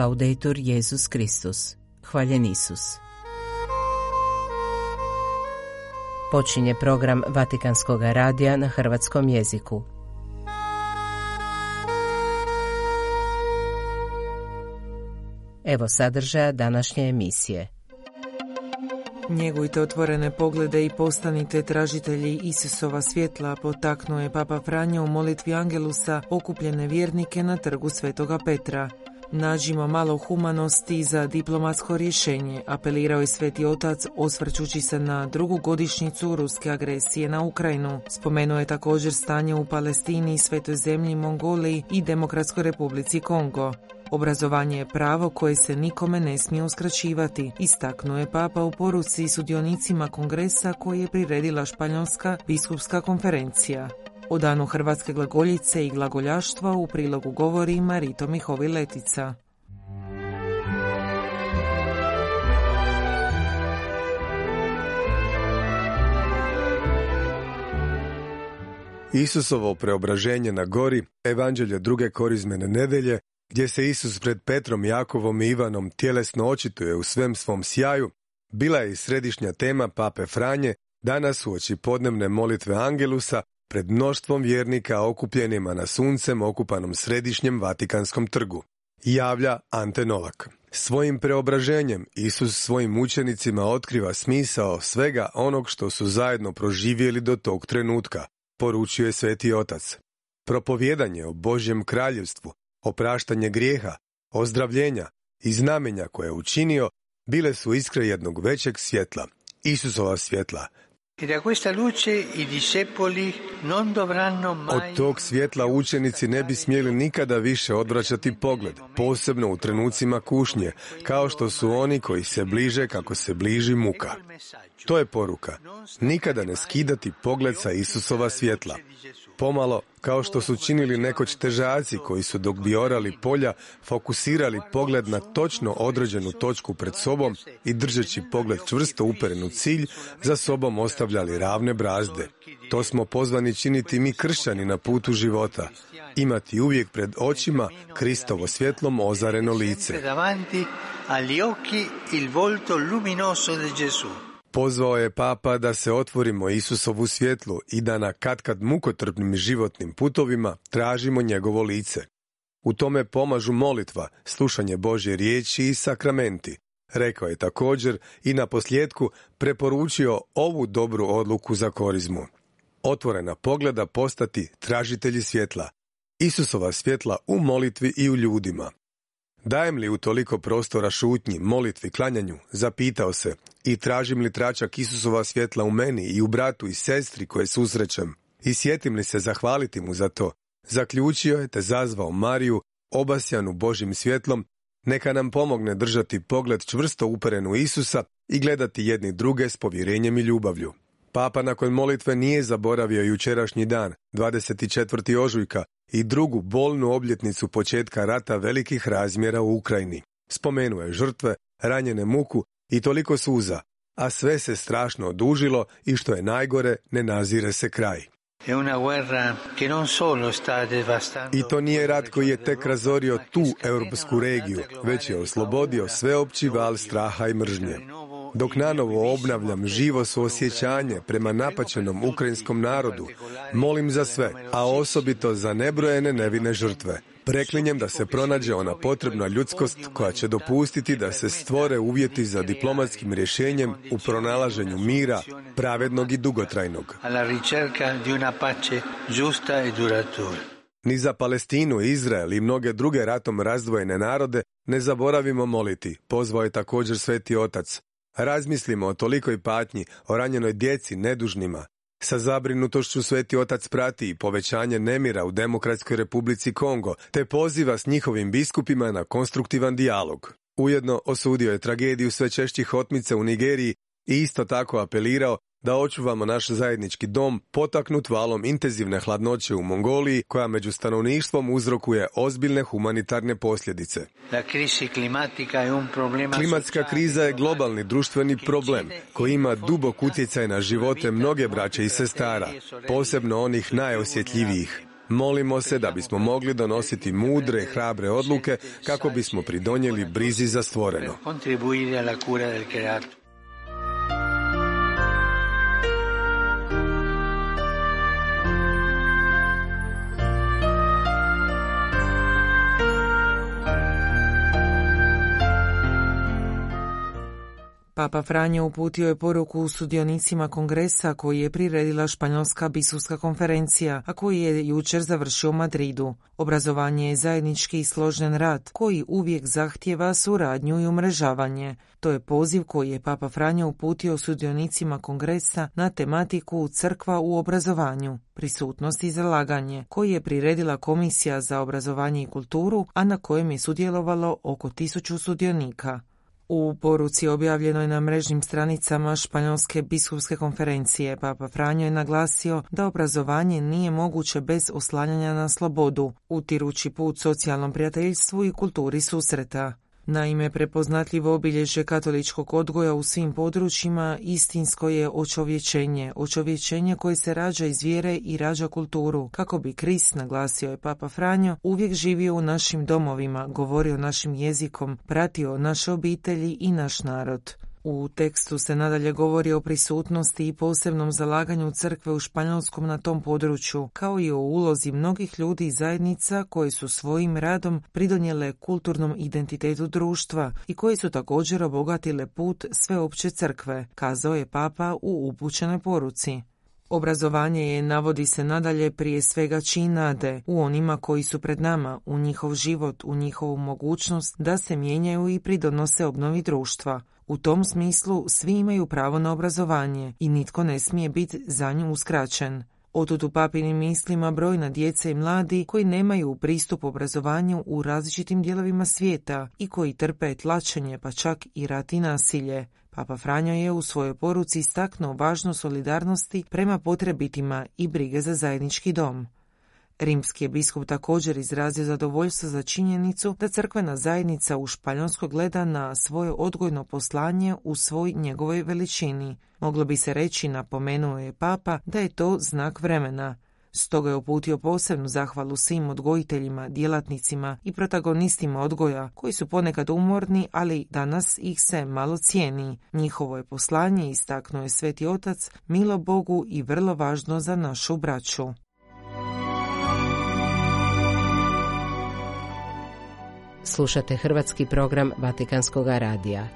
Laudetur Jezus Kristus. Hvaljen Isus. Počinje program Vatikanskog radija na hrvatskom jeziku. Evo sadržaja današnje emisije. Njegujte otvorene poglede i postanite tražitelji Isusova svjetla, potaknuo je Papa Franja u molitvi Angelusa okupljene vjernike na trgu Svetoga Petra. Nađimo malo humanosti za diplomatsko rješenje, apelirao je Sveti Otac osvrćući se na drugu godišnjicu ruske agresije na Ukrajinu. Spomenuo je također stanje u Palestini, Svetoj zemlji, Mongoliji i Demokratskoj republici Kongo. Obrazovanje je pravo koje se nikome ne smije uskraćivati, istaknuo je Papa u poruci sudionicima kongresa koji je priredila Španjolska biskupska konferencija. O danu Hrvatske glagoljice i glagoljaštva u prilogu govori Marito Mihovi Letica. Isusovo preobraženje na gori, evanđelje druge korizmene nedelje, gdje se Isus pred Petrom, Jakovom i Ivanom tjelesno očituje u svem svom sjaju, bila je i središnja tema Pape Franje danas u oči podnevne molitve Angelusa pred mnoštvom vjernika okupljenima na suncem okupanom središnjem Vatikanskom trgu. Javlja Ante Novak. Svojim preobraženjem Isus svojim učenicima otkriva smisao svega onog što su zajedno proživjeli do tog trenutka, poručuje Sveti Otac. Propovjedanje o Božjem kraljevstvu, opraštanje grijeha, ozdravljenja i znamenja koje je učinio bile su iskre jednog većeg svjetla, Isusova svjetla, od tog svjetla učenici ne bi smjeli nikada više odvraćati pogled, posebno u trenucima kušnje, kao što su oni koji se bliže kako se bliži muka. To je poruka. Nikada ne skidati pogled sa Isusova svjetla. Pomalo, kao što su činili nekoć težaci koji su dok bi orali polja fokusirali pogled na točno određenu točku pred sobom i držeći pogled čvrsto uperen u cilj, za sobom ostavljali ravne brazde. To smo pozvani činiti mi kršćani na putu života, imati uvijek pred očima Kristovo svjetlom ozareno lice. Pozvao je papa da se otvorimo Isusovu svjetlu i da na katkad mukotrpnim životnim putovima tražimo njegovo lice. U tome pomažu molitva, slušanje Božje riječi i sakramenti. Rekao je također i na posljedku preporučio ovu dobru odluku za korizmu. Otvorena pogleda postati tražitelji svjetla. Isusova svjetla u molitvi i u ljudima. Dajem li u toliko prostora šutnji, molitvi, klanjanju, zapitao se, i tražim li tračak Isusova svjetla u meni i u bratu i sestri koje susrećem, i sjetim li se zahvaliti mu za to, zaključio je te zazvao Mariju, obasjanu Božim svjetlom, neka nam pomogne držati pogled čvrsto uperen u Isusa i gledati jedni druge s povjerenjem i ljubavlju. Papa nakon molitve nije zaboravio jučerašnji dan, 24. ožujka, i drugu bolnu obljetnicu početka rata velikih razmjera u Ukrajini. Spomenuo je žrtve, ranjene muku i toliko suza, a sve se strašno odužilo i što je najgore, ne nazire se kraj. I to nije rat koji je tek razorio tu europsku regiju, već je oslobodio sveopći val straha i mržnje. Dok nanovo obnavljam živo suosjećanje prema napačenom ukrajinskom narodu, molim za sve, a osobito za nebrojene nevine žrtve. Preklinjem da se pronađe ona potrebna ljudskost koja će dopustiti da se stvore uvjeti za diplomatskim rješenjem u pronalaženju mira, pravednog i dugotrajnog. Ni za Palestinu, Izrael i mnoge druge ratom razdvojene narode ne zaboravimo moliti, pozvao je također sveti otac. Razmislimo o tolikoj patnji, o ranjenoj djeci, nedužnima. Sa zabrinutošću sveti otac prati i povećanje nemira u Demokratskoj republici Kongo, te poziva s njihovim biskupima na konstruktivan dijalog. Ujedno osudio je tragediju sve češćih otmica u Nigeriji i isto tako apelirao da očuvamo naš zajednički dom potaknut valom intenzivne hladnoće u Mongoliji koja među stanovništvom uzrokuje ozbiljne humanitarne posljedice. Klimatska kriza je globalni društveni problem koji ima dubok utjecaj na živote mnoge braće i sestara, posebno onih najosjetljivijih. Molimo se da bismo mogli donositi mudre, hrabre odluke kako bismo pridonijeli brizi za stvoreno. Papa Franjo uputio je poruku sudionicima kongresa koji je priredila Španjolska biskupska konferencija, a koji je jučer završio u Madridu. Obrazovanje je zajednički i složen rad koji uvijek zahtjeva suradnju i umrežavanje. To je poziv koji je Papa Franjo uputio sudionicima kongresa na tematiku Crkva u obrazovanju, prisutnost i zalaganje, koji je priredila Komisija za obrazovanje i kulturu, a na kojem je sudjelovalo oko tisuću sudionika. U poruci objavljenoj na mrežnim stranicama Španjolske biskupske konferencije Papa Franjo je naglasio da obrazovanje nije moguće bez oslanjanja na slobodu, utirući put socijalnom prijateljstvu i kulturi susreta. Naime, prepoznatljivo obilježje katoličkog odgoja u svim područjima istinsko je očovječenje, očovječenje koje se rađa iz vjere i rađa kulturu. Kako bi Krist, naglasio je Papa Franjo, uvijek živio u našim domovima, govorio našim jezikom, pratio naše obitelji i naš narod. U tekstu se nadalje govori o prisutnosti i posebnom zalaganju crkve u Španjolskom na tom području, kao i o ulozi mnogih ljudi i zajednica koje su svojim radom pridonijele kulturnom identitetu društva i koji su također obogatile put sveopće crkve, kazao je papa u upućenoj poruci. Obrazovanje je, navodi se nadalje, prije svega čin nade u onima koji su pred nama, u njihov život, u njihovu mogućnost da se mijenjaju i pridonose obnovi društva. U tom smislu svi imaju pravo na obrazovanje i nitko ne smije biti za nju uskraćen. Otud u papinim mislima brojna djeca i mladi koji nemaju pristup obrazovanju u različitim dijelovima svijeta i koji trpe tlačenje pa čak i rat i nasilje. Papa Franjo je u svojoj poruci istaknuo važnost solidarnosti prema potrebitima i brige za zajednički dom. Rimski je biskup također izrazio zadovoljstvo za činjenicu da crkvena zajednica u Španjolskoj gleda na svoje odgojno poslanje u svoj njegovoj veličini. Moglo bi se reći, napomenuo je papa, da je to znak vremena. Stoga je uputio posebnu zahvalu svim odgojiteljima, djelatnicima i protagonistima odgoja, koji su ponekad umorni, ali danas ih se malo cijeni. Njihovo je poslanje, istaknuo je Sveti Otac, milo Bogu i vrlo važno za našu braću. Slušate hrvatski program Vatikanskog radija.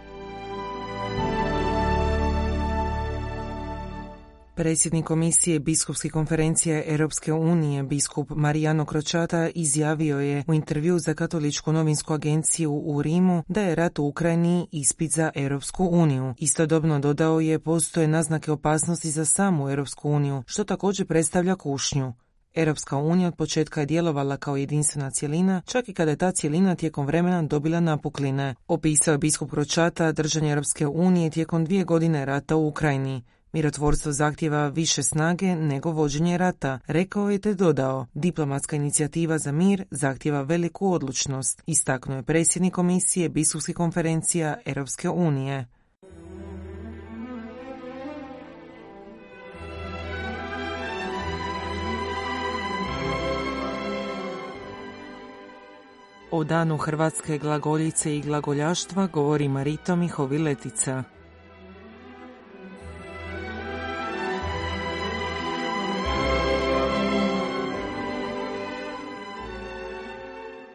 Predsjednik Komisije biskupske konferencije Europske unije, biskup Marijano Kročata, izjavio je u intervju za katoličku novinsku agenciju u Rimu da je rat u Ukrajini ispit za Europsku uniju. Istodobno dodao je postoje naznake opasnosti za samu Europsku uniju, što također predstavlja kušnju. Europska unija od početka je djelovala kao jedinstvena cjelina, čak i kada je ta cjelina tijekom vremena dobila napukline. Opisao je biskup Kročata držanje Europske unije tijekom dvije godine rata u Ukrajini. Mirotvorstvo zahtjeva više snage nego vođenje rata, rekao je te dodao. Diplomatska inicijativa za mir zahtjeva veliku odlučnost, istaknuo je predsjednik komisije biskupskih konferencija Europske unije. O danu hrvatske glagoljice i glagoljaštva govori Marito Mihoviletica.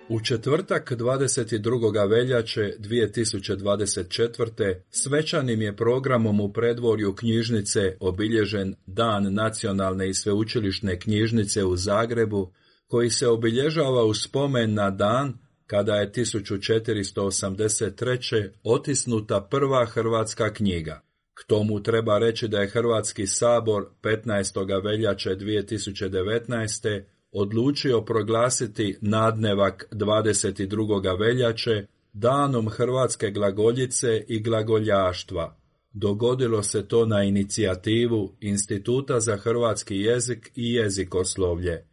U četvrtak 22. veljače 2024. svečanim je programom u predvorju knjižnice obilježen Dan nacionalne i sveučilišne knjižnice u Zagrebu, koji se obilježava u spomen na dan kada je 1483. otisnuta prva hrvatska knjiga. K tomu treba reći da je Hrvatski sabor 15. veljače 2019 odlučio proglasiti nadnevak 22. veljače danom hrvatske glagoljice i glagoljaštva. Dogodilo se to na inicijativu Instituta za hrvatski jezik i jezikoslovlje.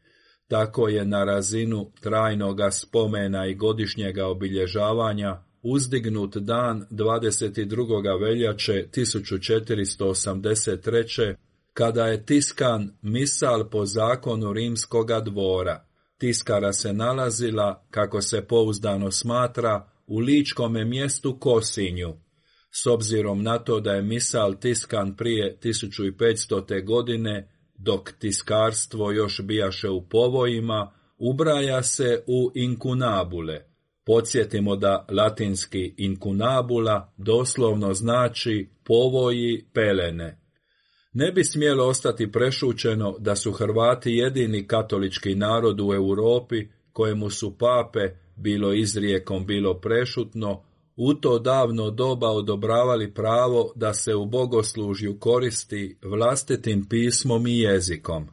Tako je na razinu trajnoga spomena i godišnjega obilježavanja uzdignut dan 22. veljače 1483 kada je tiskan misal po zakonu rimskoga dvora. Tiskara se nalazila, kako se pouzdano smatra, u ličkome mjestu Kosinju. S obzirom na to da je misal tiskan prije 1500. godine, dok tiskarstvo još bijaše u povojima, ubraja se u inkunabule. Podsjetimo da latinski inkunabula doslovno znači povoji pelene. Ne bi smjelo ostati prešućeno da su Hrvati jedini katolički narod u Europi kojemu su pape, bilo izrijekom, bilo prešutno, u to davno doba odobravali pravo da se u bogoslužju koristi vlastitim pismom i jezikom.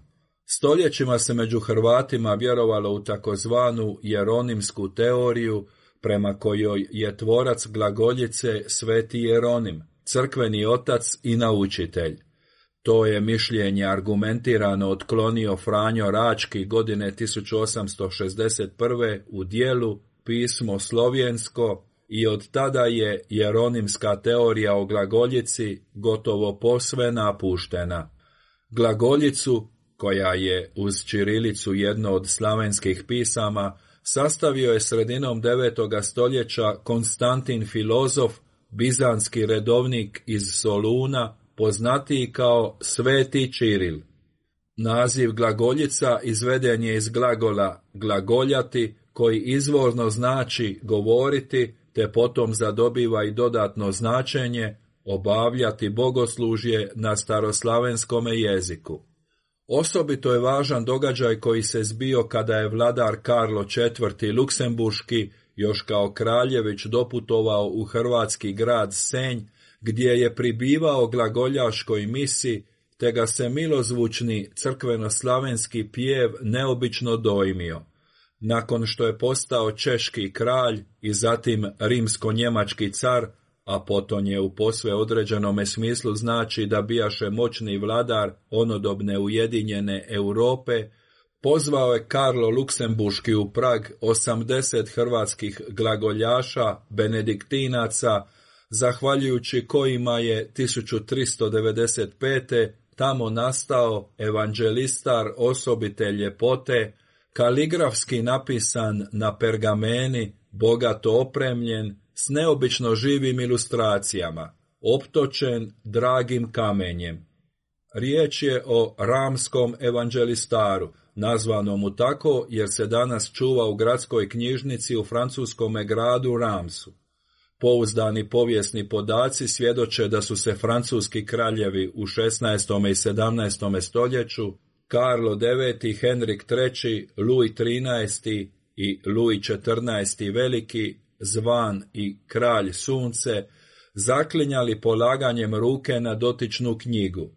Stoljećima se među Hrvatima vjerovalo u takozvanu jeronimsku teoriju prema kojoj je tvorac glagoljice sveti Jeronim, crkveni otac i naučitelj. To je mišljenje argumentirano otklonio Franjo Rački godine 1861. u dijelu Pismo slovensko i od tada je jeronimska teorija o glagoljici gotovo posve napuštena. Glagoljicu, koja je uz Čirilicu jedno od slavenskih pisama, sastavio je sredinom 9. stoljeća Konstantin filozof, bizanski redovnik iz Soluna, poznatiji kao Sveti Čiril. Naziv glagoljica izveden je iz glagola glagoljati, koji izvorno znači govoriti, te potom zadobiva i dodatno značenje obavljati bogoslužje na staroslavenskome jeziku. Osobito je važan događaj koji se zbio kada je vladar Karlo IV. Luksemburški još kao kraljević doputovao u hrvatski grad Senj, gdje je pribivao glagoljaškoj misi, te ga se milozvučni crkveno-slavenski pjev neobično dojmio. Nakon što je postao češki kralj i zatim rimsko-njemački car, a potom je u posve određenome smislu znači da bijaše moćni vladar onodobne ujedinjene Europe, pozvao je Karlo Luksemburški u Prag 80 hrvatskih glagoljaša, benediktinaca, zahvaljujući kojima je 1395. tamo nastao evanđelistar osobite ljepote, kaligrafski napisan na pergameni, bogato opremljen, s neobično živim ilustracijama, optočen dragim kamenjem. Riječ je o ramskom evanđelistaru, nazvanom mu tako jer se danas čuva u gradskoj knjižnici u francuskome gradu Ramsu. Pouzdani povijesni podaci svjedoče da su se francuski kraljevi u 16. i 17. stoljeću Karlo IX, Henrik III, Louis XIII i Louis XIV veliki, zvan i kralj sunce, zaklinjali polaganjem ruke na dotičnu knjigu.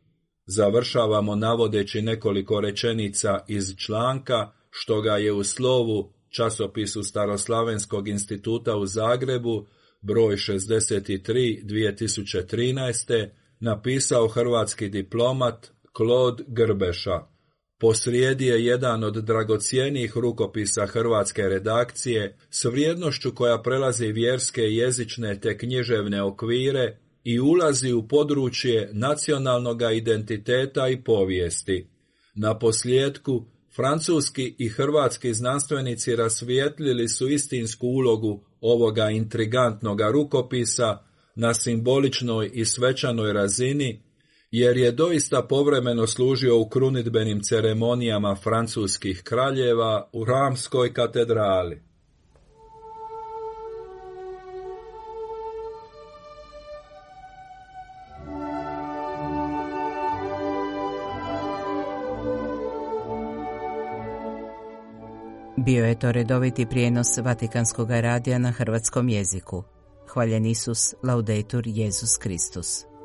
Završavamo navodeći nekoliko rečenica iz članka, što ga je u slovu časopisu Staroslavenskog instituta u Zagrebu broj 63 2013. napisao hrvatski diplomat Klod Grbeša. Posrijedi je jedan od dragocijenijih rukopisa hrvatske redakcije s vrijednošću koja prelazi vjerske, jezične te književne okvire i ulazi u područje nacionalnog identiteta i povijesti. Na posljedku, francuski i hrvatski znanstvenici rasvijetlili su istinsku ulogu ovoga intrigantnog rukopisa na simboličnoj i svečanoj razini, jer je doista povremeno služio u krunidbenim ceremonijama francuskih kraljeva u Ramskoj katedrali. Bio je to redoviti prijenos Vatikanskog radija na hrvatskom jeziku. Hvaljen Isus, laudetur Jezus Kristus.